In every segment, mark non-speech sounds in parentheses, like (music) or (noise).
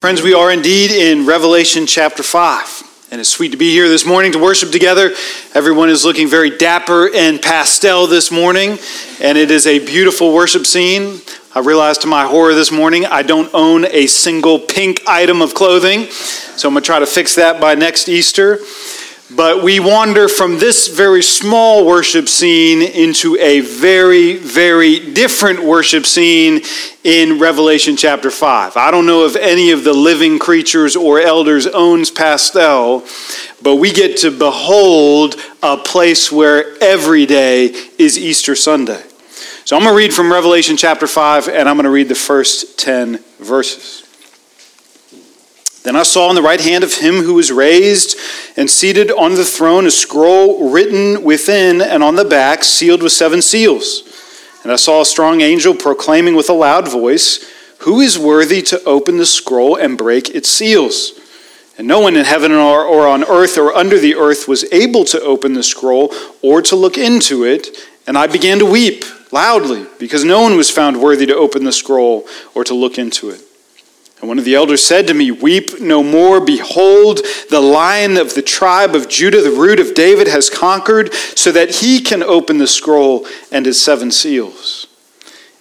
Friends, we are indeed in Revelation chapter 5. And it's sweet to be here this morning to worship together. Everyone is looking very dapper and pastel this morning, and it is a beautiful worship scene. I realized to my horror this morning I don't own a single pink item of clothing, so I'm going to try to fix that by next Easter. But we wander from this very small worship scene into a very, very different worship scene in Revelation chapter 5. I don't know if any of the living creatures or elders owns pastel, but we get to behold a place where every day is Easter Sunday. So I'm going to read from Revelation chapter 5, and I'm going to read the first 10 verses. Then I saw in the right hand of him who was raised and seated on the throne a scroll written within and on the back, sealed with seven seals. And I saw a strong angel proclaiming with a loud voice, Who is worthy to open the scroll and break its seals? And no one in heaven or, or on earth or under the earth was able to open the scroll or to look into it. And I began to weep loudly because no one was found worthy to open the scroll or to look into it. And one of the elders said to me, Weep no more. Behold, the lion of the tribe of Judah, the root of David, has conquered, so that he can open the scroll and its seven seals.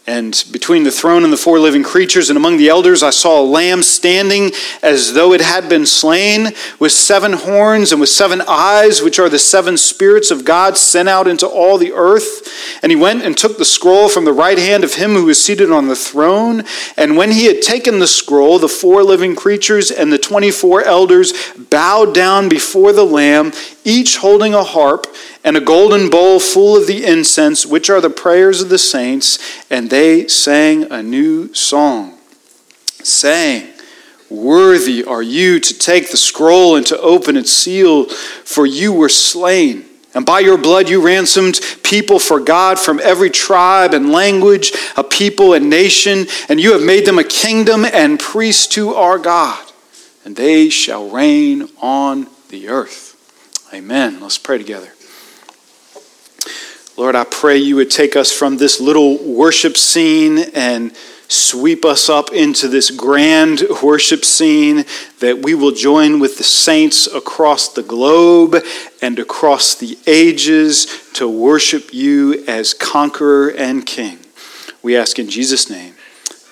And between the throne and the four living creatures and among the elders, I saw a lamb standing as though it had been slain, with seven horns and with seven eyes, which are the seven spirits of God sent out into all the earth. And he went and took the scroll from the right hand of him who was seated on the throne. And when he had taken the scroll, the four living creatures and the 24 elders bowed down before the lamb, each holding a harp and a golden bowl full of the incense, which are the prayers of the saints, and they sang a new song, saying, Worthy are you to take the scroll and to open its seal, for you were slain. And by your blood you ransomed people for God from every tribe and language, a people and nation, and you have made them a kingdom and priests to our God, and they shall reign on the earth. Amen. Let's pray together. Lord, I pray you would take us from this little worship scene and sweep us up into this grand worship scene that we will join with the saints across the globe and across the ages to worship you as conqueror and king. We ask in Jesus' name.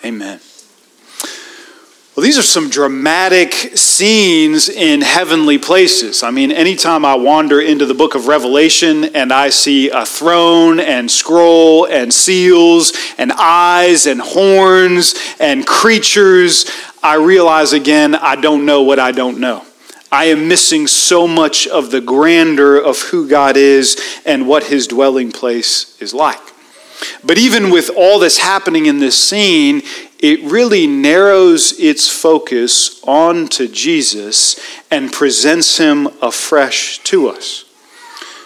Amen. Well, these are some dramatic scenes in heavenly places. I mean, anytime I wander into the book of Revelation and I see a throne and scroll and seals and eyes and horns and creatures, I realize again, I don't know what I don't know. I am missing so much of the grandeur of who God is and what his dwelling place is like. But even with all this happening in this scene, it really narrows its focus onto Jesus and presents him afresh to us.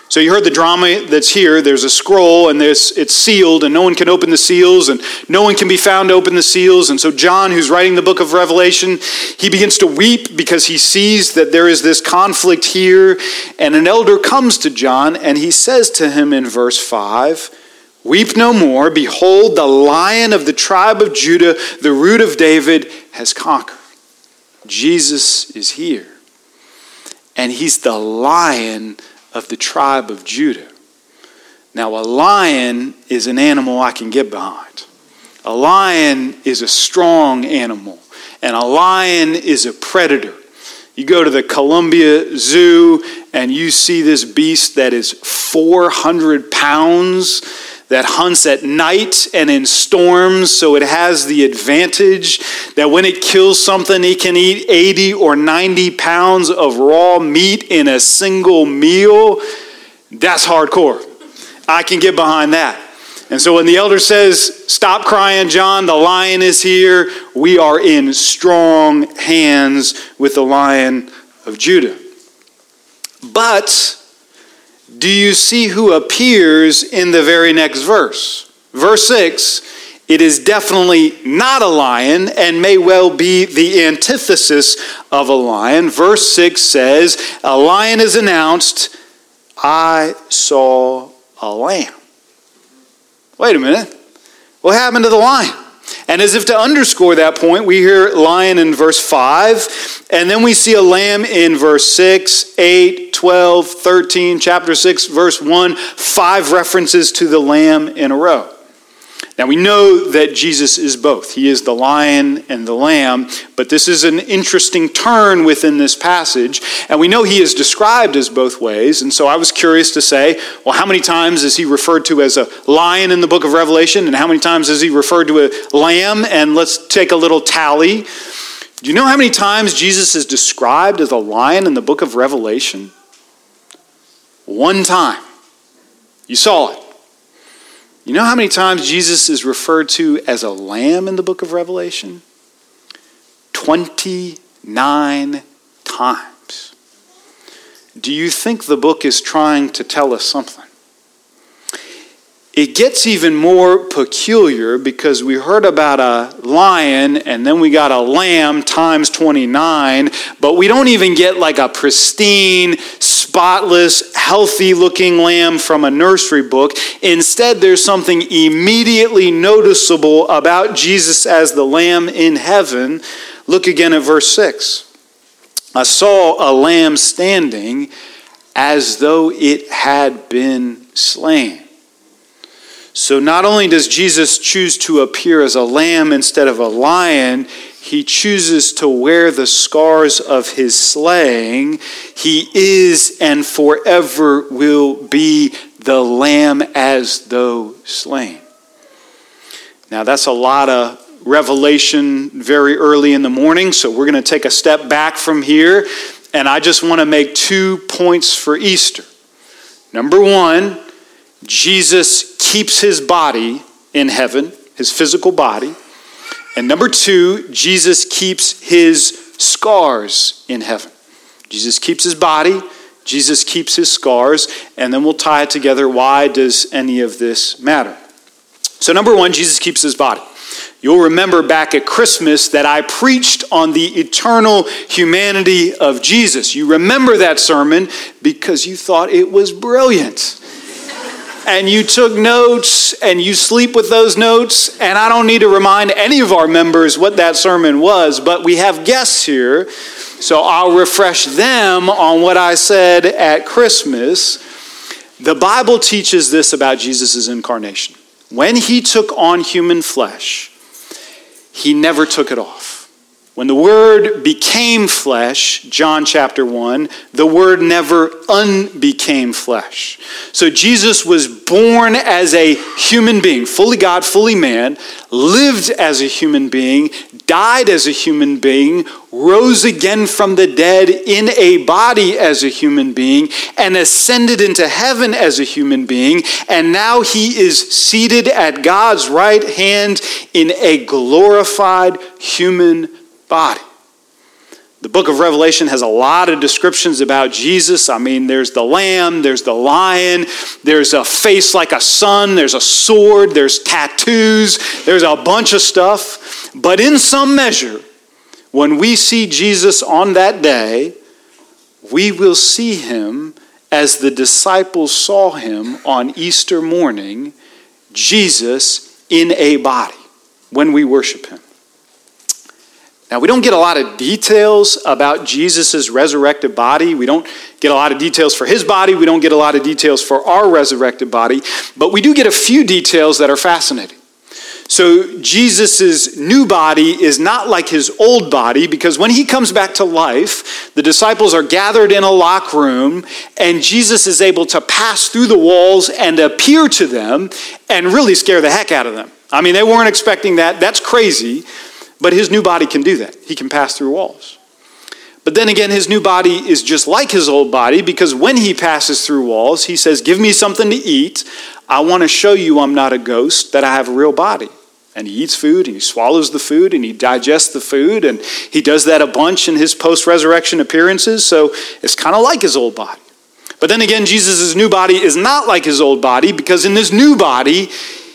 So you heard the drama that's here. There's a scroll and it's sealed, and no one can open the seals, and no one can be found to open the seals. And so John, who's writing the book of Revelation, he begins to weep because he sees that there is this conflict here. And an elder comes to John and he says to him in verse 5, Weep no more. Behold, the lion of the tribe of Judah, the root of David, has conquered. Jesus is here. And he's the lion of the tribe of Judah. Now, a lion is an animal I can get behind. A lion is a strong animal, and a lion is a predator. You go to the Columbia Zoo and you see this beast that is 400 pounds that hunts at night and in storms, so it has the advantage that when it kills something, it can eat 80 or 90 pounds of raw meat in a single meal. That's hardcore. I can get behind that. And so when the elder says, Stop crying, John, the lion is here, we are in strong hands with the lion of Judah. But do you see who appears in the very next verse? Verse 6 it is definitely not a lion and may well be the antithesis of a lion. Verse 6 says, A lion is announced, I saw a lamb. Wait a minute. What happened to the lion? And as if to underscore that point, we hear lion in verse 5, and then we see a lamb in verse 6, 8, 12, 13, chapter 6, verse 1, five references to the lamb in a row. Now we know that Jesus is both. He is the lion and the lamb, but this is an interesting turn within this passage. And we know he is described as both ways. And so I was curious to say, well, how many times is he referred to as a lion in the book of Revelation? And how many times is he referred to a lamb? And let's take a little tally. Do you know how many times Jesus is described as a lion in the book of Revelation? One time. You saw it. You know how many times Jesus is referred to as a lamb in the book of Revelation? 29 times. Do you think the book is trying to tell us something? It gets even more peculiar because we heard about a lion and then we got a lamb times 29, but we don't even get like a pristine, spotless, healthy looking lamb from a nursery book. Instead, there's something immediately noticeable about Jesus as the lamb in heaven. Look again at verse 6. I saw a lamb standing as though it had been slain so not only does Jesus choose to appear as a lamb instead of a lion, he chooses to wear the scars of his slaying. He is and forever will be the lamb as though slain. Now, that's a lot of revelation very early in the morning, so we're going to take a step back from here, and I just want to make two points for Easter. Number one, Jesus keeps his body in heaven, his physical body. And number two, Jesus keeps his scars in heaven. Jesus keeps his body, Jesus keeps his scars, and then we'll tie it together. Why does any of this matter? So, number one, Jesus keeps his body. You'll remember back at Christmas that I preached on the eternal humanity of Jesus. You remember that sermon because you thought it was brilliant and you took notes and you sleep with those notes. And I don't need to remind any of our members what that sermon was, but we have guests here. So I'll refresh them on what I said at Christmas. The Bible teaches this about Jesus' incarnation. When he took on human flesh, he never took it off. When the Word became flesh, John chapter 1, the Word never unbecame flesh. So Jesus was born as a human being, fully God, fully man, lived as a human being, died as a human being, rose again from the dead in a body as a human being, and ascended into heaven as a human being. And now he is seated at God's right hand in a glorified human body. The book of Revelation has a lot of descriptions about Jesus. I mean, there's the lamb, there's the lion, there's a face like a sun, there's a sword, there's tattoos, there's a bunch of stuff. But in some measure, when we see Jesus on that day, we will see him as the disciples saw him on Easter morning, Jesus in a body when we worship him. Now, we don't get a lot of details about Jesus' resurrected body. We don't get a lot of details for his body. We don't get a lot of details for our resurrected body. But we do get a few details that are fascinating. So, Jesus' new body is not like his old body because when he comes back to life, the disciples are gathered in a lock room and Jesus is able to pass through the walls and appear to them and really scare the heck out of them. I mean, they weren't expecting that. That's crazy. But his new body can do that. He can pass through walls. But then again, his new body is just like his old body because when he passes through walls, he says, Give me something to eat. I want to show you I'm not a ghost, that I have a real body. And he eats food and he swallows the food and he digests the food. And he does that a bunch in his post resurrection appearances. So it's kind of like his old body. But then again, Jesus' new body is not like his old body because in this new body,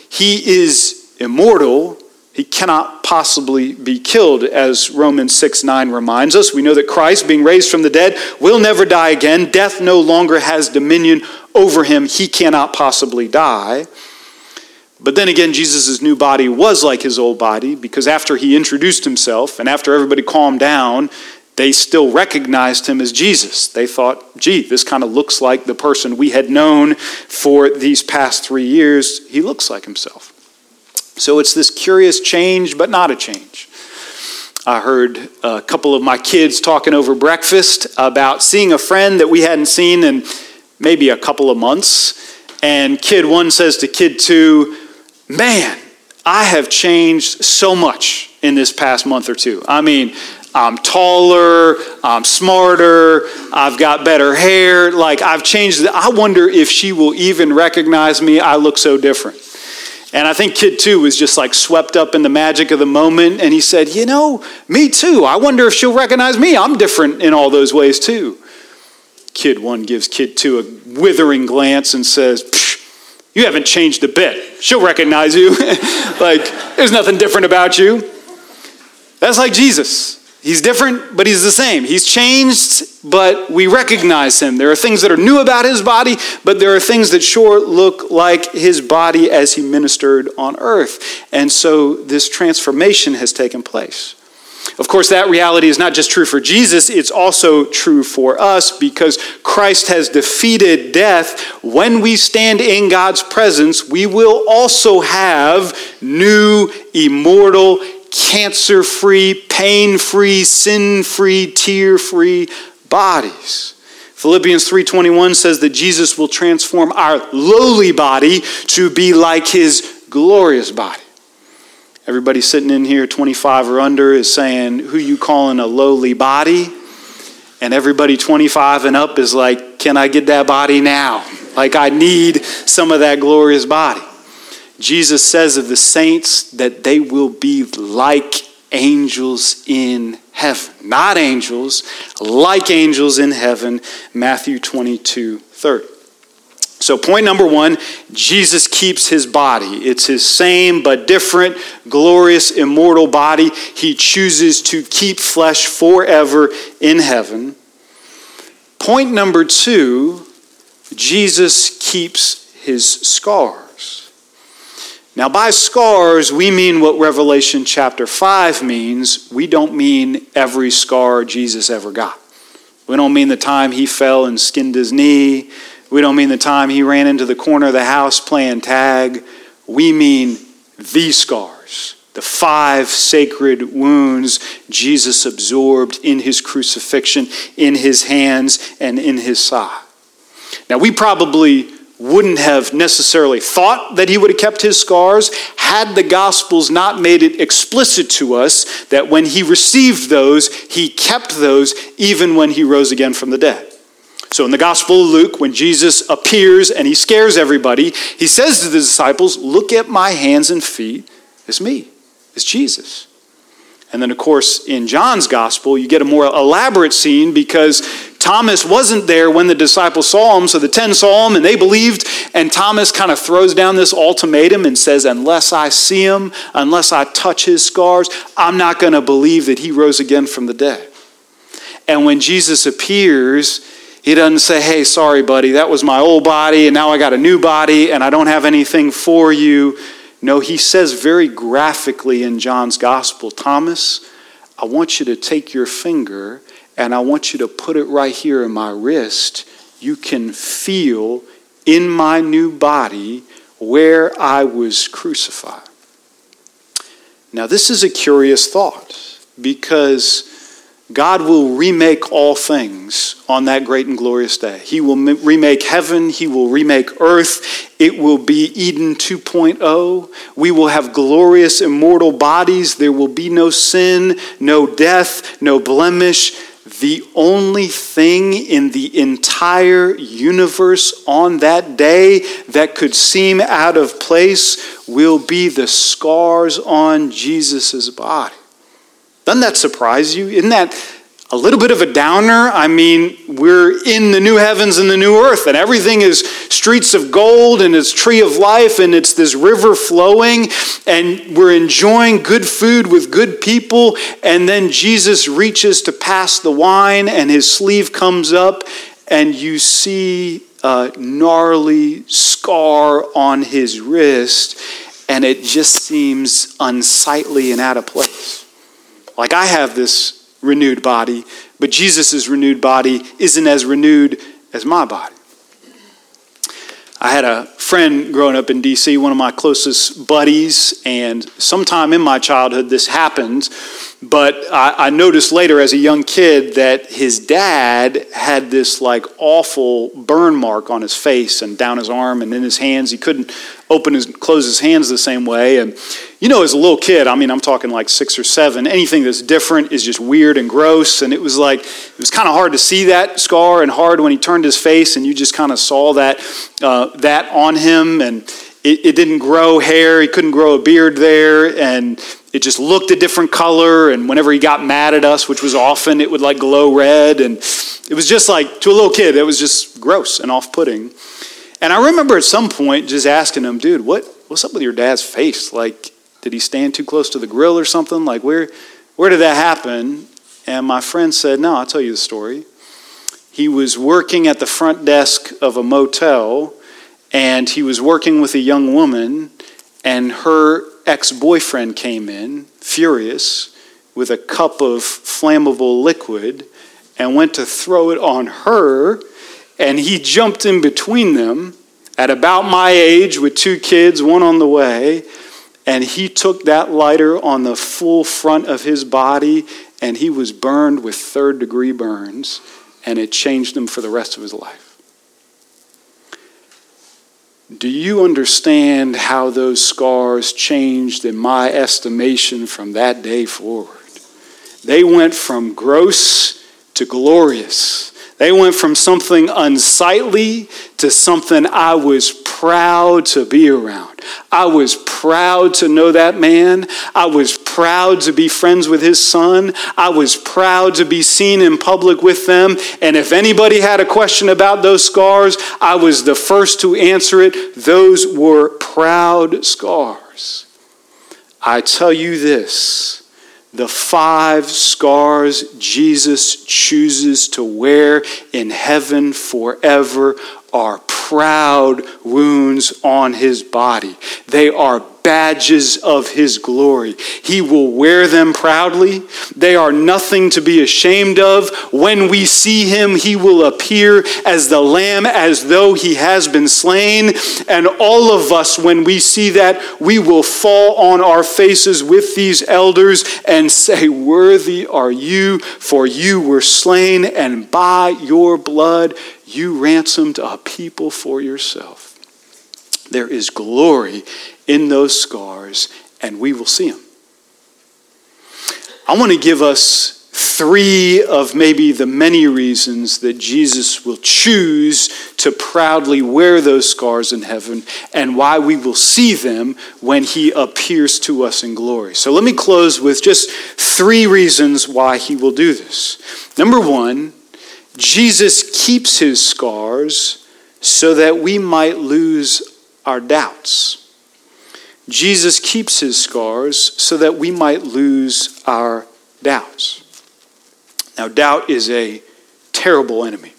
he is immortal he cannot possibly be killed, as Romans 6 9 reminds us. We know that Christ, being raised from the dead, will never die again. Death no longer has dominion over him. He cannot possibly die. But then again, Jesus' new body was like his old body because after he introduced himself and after everybody calmed down, they still recognized him as Jesus. They thought, gee, this kind of looks like the person we had known for these past three years. He looks like himself. So it's this curious change, but not a change. I heard a couple of my kids talking over breakfast about seeing a friend that we hadn't seen in maybe a couple of months. And kid one says to kid two, Man, I have changed so much in this past month or two. I mean, I'm taller, I'm smarter, I've got better hair. Like, I've changed. I wonder if she will even recognize me. I look so different. And I think Kid 2 was just like swept up in the magic of the moment. And he said, You know, me too. I wonder if she'll recognize me. I'm different in all those ways too. Kid 1 gives Kid 2 a withering glance and says, You haven't changed a bit. She'll recognize you. (laughs) like, there's nothing different about you. That's like Jesus. He's different, but he's the same. He's changed, but we recognize him. There are things that are new about his body, but there are things that sure look like his body as he ministered on earth. And so this transformation has taken place. Of course, that reality is not just true for Jesus, it's also true for us because Christ has defeated death. When we stand in God's presence, we will also have new, immortal, cancer free, pain free, sin free, tear free bodies. Philippians 3:21 says that Jesus will transform our lowly body to be like his glorious body. Everybody sitting in here 25 or under is saying, "Who you calling a lowly body?" And everybody 25 and up is like, "Can I get that body now?" Like I need some of that glorious body. Jesus says of the saints that they will be like angels in heaven. Not angels, like angels in heaven. Matthew 22 30. So, point number one Jesus keeps his body. It's his same but different, glorious, immortal body. He chooses to keep flesh forever in heaven. Point number two Jesus keeps his scar. Now, by scars, we mean what Revelation chapter 5 means. We don't mean every scar Jesus ever got. We don't mean the time he fell and skinned his knee. We don't mean the time he ran into the corner of the house playing tag. We mean the scars, the five sacred wounds Jesus absorbed in his crucifixion, in his hands, and in his side. Now, we probably wouldn't have necessarily thought that he would have kept his scars had the Gospels not made it explicit to us that when he received those, he kept those even when he rose again from the dead. So in the Gospel of Luke, when Jesus appears and he scares everybody, he says to the disciples, Look at my hands and feet. It's me, it's Jesus. And then, of course, in John's gospel, you get a more elaborate scene because Thomas wasn't there when the disciples saw him, so the 10 saw him and they believed. And Thomas kind of throws down this ultimatum and says, Unless I see him, unless I touch his scars, I'm not going to believe that he rose again from the dead. And when Jesus appears, he doesn't say, Hey, sorry, buddy, that was my old body, and now I got a new body, and I don't have anything for you. No, he says very graphically in John's gospel Thomas, I want you to take your finger and I want you to put it right here in my wrist. You can feel in my new body where I was crucified. Now, this is a curious thought because God will remake all things on that great and glorious day. He will remake heaven, He will remake earth. It will be Eden 2.0. We will have glorious, immortal bodies. There will be no sin, no death, no blemish. The only thing in the entire universe on that day that could seem out of place will be the scars on Jesus' body. Doesn't that surprise you? Isn't that a little bit of a downer? I mean, we're in the new heavens and the new earth, and everything is streets of gold, and it's tree of life, and it's this river flowing, and we're enjoying good food with good people, and then Jesus reaches to pass the wine, and his sleeve comes up, and you see a gnarly scar on his wrist and it just seems unsightly and out of place. Like I have this renewed body, but Jesus' renewed body isn't as renewed as my body. I had a friend growing up in DC, one of my closest buddies, and sometime in my childhood this happened. But I, I, noticed later as a young kid that his dad had this like awful burn mark on his face and down his arm and in his hands. He couldn't open his close his hands the same way. And you know, as a little kid, I mean, I'm talking like six or seven, anything that's different is just weird and gross. And it was like, it was kind of hard to see that scar and hard when he turned his face and you just kind of saw that, uh, that on him. And it, it didn't grow hair. He couldn't grow a beard there. And it just looked a different color. And whenever he got mad at us, which was often, it would like glow red. And it was just like, to a little kid, it was just gross and off putting. And I remember at some point just asking him, dude, what, what's up with your dad's face? Like, did he stand too close to the grill or something? Like, where, where did that happen? And my friend said, No, I'll tell you the story. He was working at the front desk of a motel, and he was working with a young woman, and her ex boyfriend came in, furious, with a cup of flammable liquid, and went to throw it on her, and he jumped in between them at about my age with two kids, one on the way and he took that lighter on the full front of his body and he was burned with third degree burns and it changed him for the rest of his life. Do you understand how those scars changed in my estimation from that day forward? They went from gross to glorious. They went from something unsightly to something I was proud to be around. I was proud to know that man. I was proud to be friends with his son. I was proud to be seen in public with them. And if anybody had a question about those scars, I was the first to answer it. Those were proud scars. I tell you this the five scars Jesus chooses to wear in heaven forever are proud wounds on his body. They are badges of his glory. He will wear them proudly. They are nothing to be ashamed of. When we see him, he will appear as the lamb as though he has been slain. And all of us, when we see that, we will fall on our faces with these elders and say, Worthy are you, for you were slain, and by your blood you ransomed a people for yourself. There is glory in those scars, and we will see them. I want to give us three of maybe the many reasons that Jesus will choose to proudly wear those scars in heaven and why we will see them when he appears to us in glory. So let me close with just three reasons why he will do this. Number one, Jesus keeps his scars so that we might lose our doubts. Jesus keeps his scars so that we might lose our doubts. Now, doubt is a terrible enemy.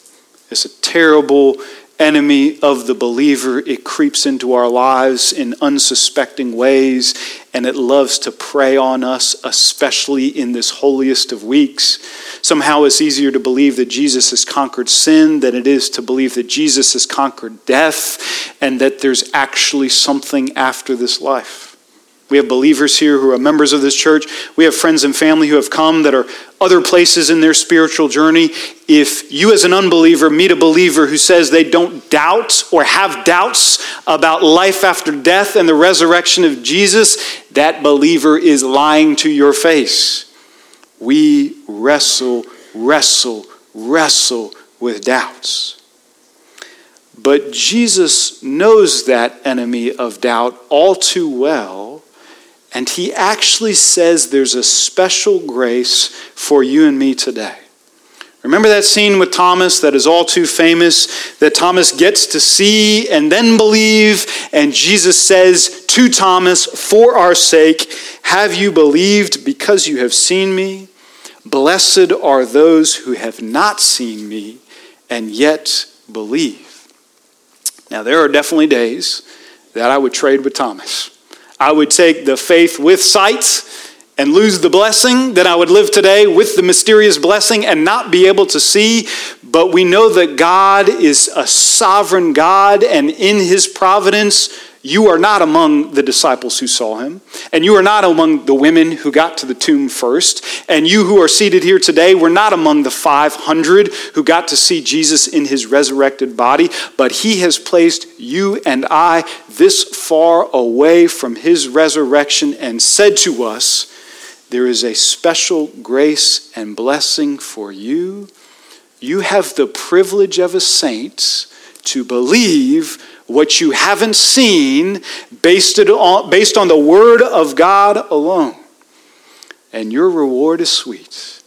It's a terrible enemy of the believer. It creeps into our lives in unsuspecting ways, and it loves to prey on us, especially in this holiest of weeks. Somehow it's easier to believe that Jesus has conquered sin than it is to believe that Jesus has conquered death and that there's actually something after this life. We have believers here who are members of this church. We have friends and family who have come that are other places in their spiritual journey. If you, as an unbeliever, meet a believer who says they don't doubt or have doubts about life after death and the resurrection of Jesus, that believer is lying to your face. We wrestle, wrestle, wrestle with doubts. But Jesus knows that enemy of doubt all too well and he actually says there's a special grace for you and me today. Remember that scene with Thomas that is all too famous that Thomas gets to see and then believe? And Jesus says to Thomas, For our sake, have you believed because you have seen me? Blessed are those who have not seen me and yet believe. Now, there are definitely days that I would trade with Thomas. I would take the faith with sight and lose the blessing, then I would live today with the mysterious blessing and not be able to see. But we know that God is a sovereign God, and in his providence, you are not among the disciples who saw him, and you are not among the women who got to the tomb first, and you who are seated here today were not among the 500 who got to see Jesus in his resurrected body, but he has placed you and I this far away from his resurrection and said to us, There is a special grace and blessing for you. You have the privilege of a saint to believe what you haven't seen based, on, based on the Word of God alone. And your reward is sweet.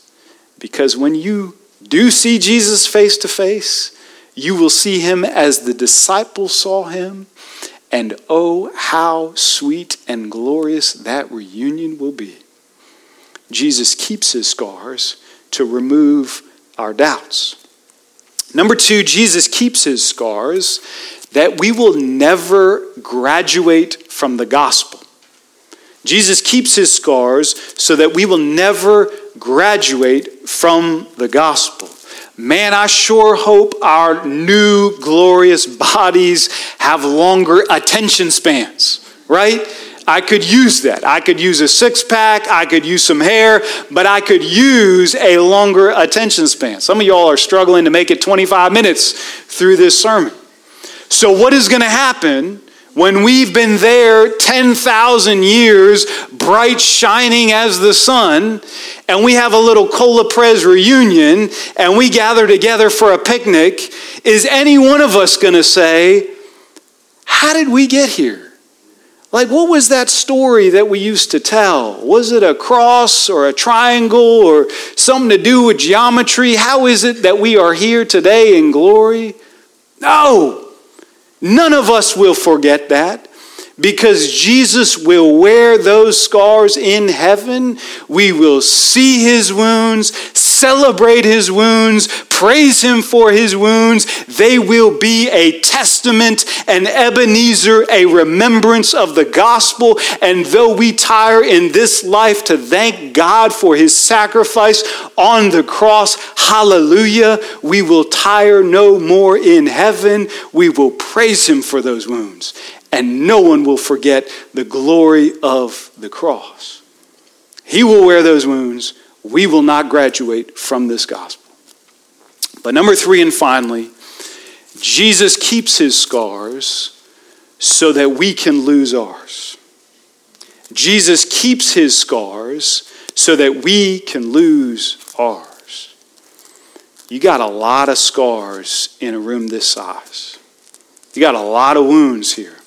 Because when you do see Jesus face to face, you will see him as the disciples saw him. And oh, how sweet and glorious that reunion will be. Jesus keeps his scars to remove our doubts. Number two, Jesus keeps his scars that we will never graduate from the gospel. Jesus keeps his scars so that we will never graduate from the gospel. Man, I sure hope our new glorious bodies have longer attention spans, right? I could use that. I could use a six pack, I could use some hair, but I could use a longer attention span. Some of y'all are struggling to make it 25 minutes through this sermon. So, what is going to happen when we've been there 10,000 years, bright shining as the sun, and we have a little Cola reunion and we gather together for a picnic? Is any one of us going to say, How did we get here? Like, what was that story that we used to tell? Was it a cross or a triangle or something to do with geometry? How is it that we are here today in glory? No. None of us will forget that because Jesus will wear those scars in heaven. We will see his wounds, celebrate his wounds, praise him for his wounds. They will be a testament, an Ebenezer, a remembrance of the gospel. And though we tire in this life to thank God for his sacrifice on the cross, hallelujah, we will tire no more in heaven. We will praise him for those wounds and no one will forget the glory of the cross. He will wear those wounds. We will not graduate from this gospel. But number three, and finally, Jesus keeps his scars so that we can lose ours. Jesus keeps his scars so that we can lose ours. You got a lot of scars in a room this size. You got a lot of wounds here.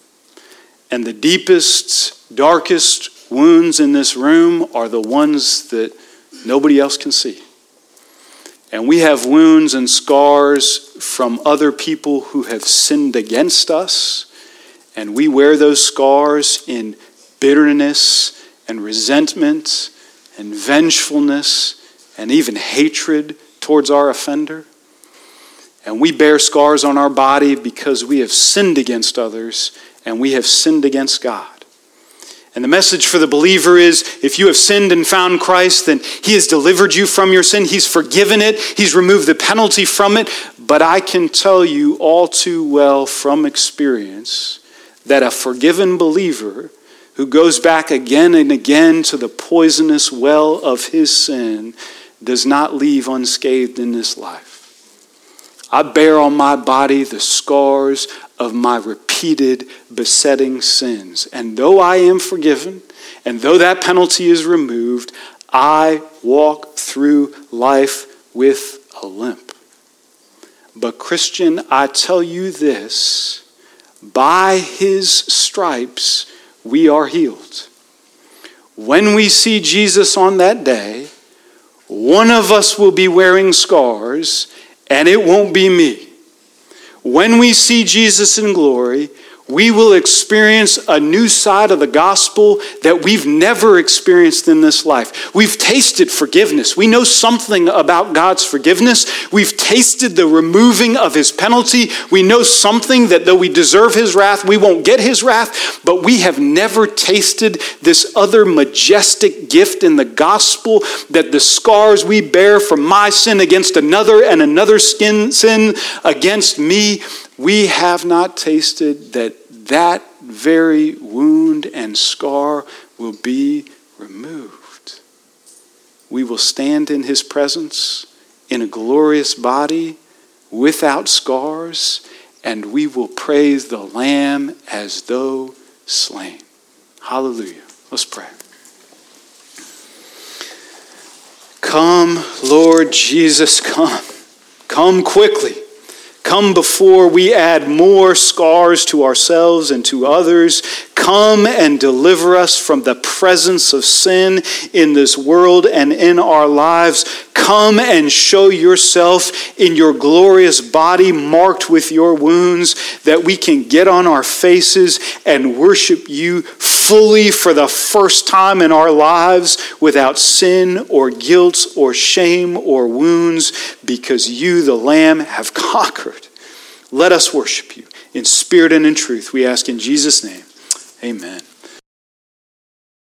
And the deepest, darkest wounds in this room are the ones that nobody else can see. And we have wounds and scars from other people who have sinned against us. And we wear those scars in bitterness and resentment and vengefulness and even hatred towards our offender. And we bear scars on our body because we have sinned against others and we have sinned against God. And the message for the believer is if you have sinned and found Christ, then He has delivered you from your sin. He's forgiven it, He's removed the penalty from it. But I can tell you all too well from experience that a forgiven believer who goes back again and again to the poisonous well of his sin does not leave unscathed in this life. I bear on my body the scars of my repeated besetting sins. And though I am forgiven, and though that penalty is removed, I walk through life with a limp. But, Christian, I tell you this by his stripes we are healed. When we see Jesus on that day, one of us will be wearing scars, and it won't be me. When we see Jesus in glory, we will experience a new side of the gospel that we've never experienced in this life. We've tasted forgiveness. We know something about God's forgiveness. We've tasted the removing of his penalty. We know something that though we deserve his wrath, we won't get his wrath, but we have never tasted this other majestic gift in the gospel that the scars we bear from my sin against another and another skin, sin against me, we have not tasted that that very wound and scar will be removed. We will stand in his presence in a glorious body without scars, and we will praise the Lamb as though slain. Hallelujah. Let's pray. Come, Lord Jesus, come. Come quickly. Come before we add more scars to ourselves and to others. Come and deliver us from the presence of sin in this world and in our lives. Come and show yourself in your glorious body marked with your wounds that we can get on our faces and worship you fully for the first time in our lives without sin or guilt or shame or wounds because you, the Lamb, have (laughs) conquered. Let us worship you in spirit and in truth. We ask in Jesus' name. Amen.